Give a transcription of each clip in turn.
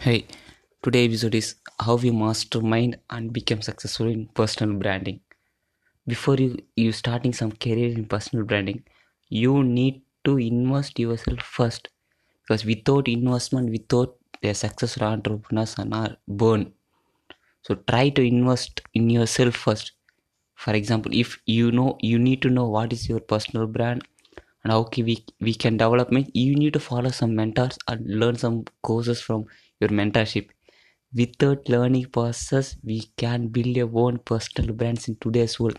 Hey, today episode is how we mastermind and become successful in personal branding. Before you you starting some career in personal branding, you need to invest yourself first because without investment, without a successful entrepreneurs are born. So try to invest in yourself first. For example, if you know you need to know what is your personal brand and how can we, we can develop it, you need to follow some mentors and learn some courses from your mentorship without learning process we can build your own personal brands in today's world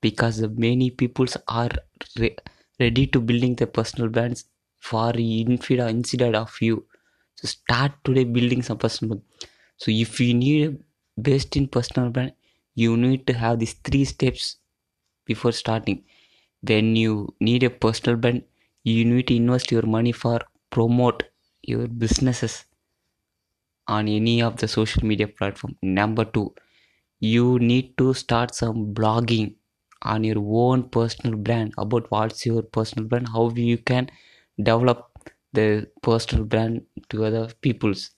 because many peoples are re- ready to building their personal brands for instead instead of you so start today building some personal brand. so if you need a best in personal brand you need to have these three steps before starting when you need a personal brand. You need to invest your money for promote your businesses on any of the social media platform. Number two you need to start some blogging on your own personal brand. About what's your personal brand? How you can develop the personal brand to other people's.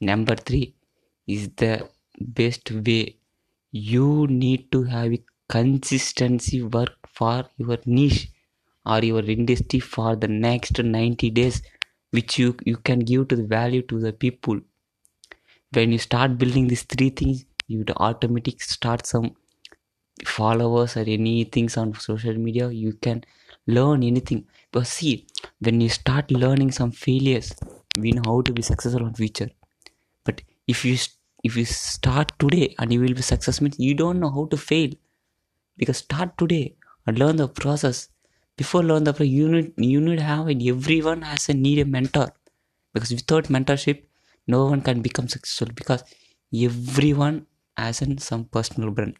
Number three is the best way. You need to have a consistency work for your niche or your industry for the next 90 days which you you can give to the value to the people. When you start building these three things you would automatically start some followers or any things on social media. You can learn anything. But see when you start learning some failures we know how to be successful in future. But if you if you start today and you will be successful you don't know how to fail. Because start today and learn the process. Before learn the process you need you need have it. Everyone has a need a mentor. Because without mentorship no one can become successful. Because everyone has some personal brand.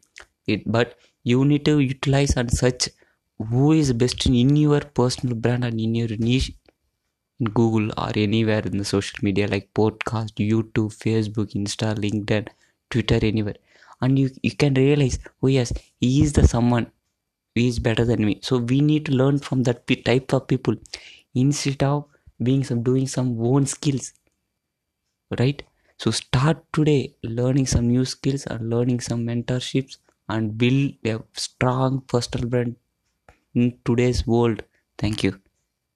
It but you need to utilize and search who is best in your personal brand and in your niche in google or anywhere in the social media like podcast youtube facebook insta linkedin twitter anywhere. And you, you can realize oh yes he is the someone is better than me. So we need to learn from that type of people. Instead of being some doing some own skills right? So start today learning some new skills and learning some mentorships and build a strong personal brand in today's world. Thank you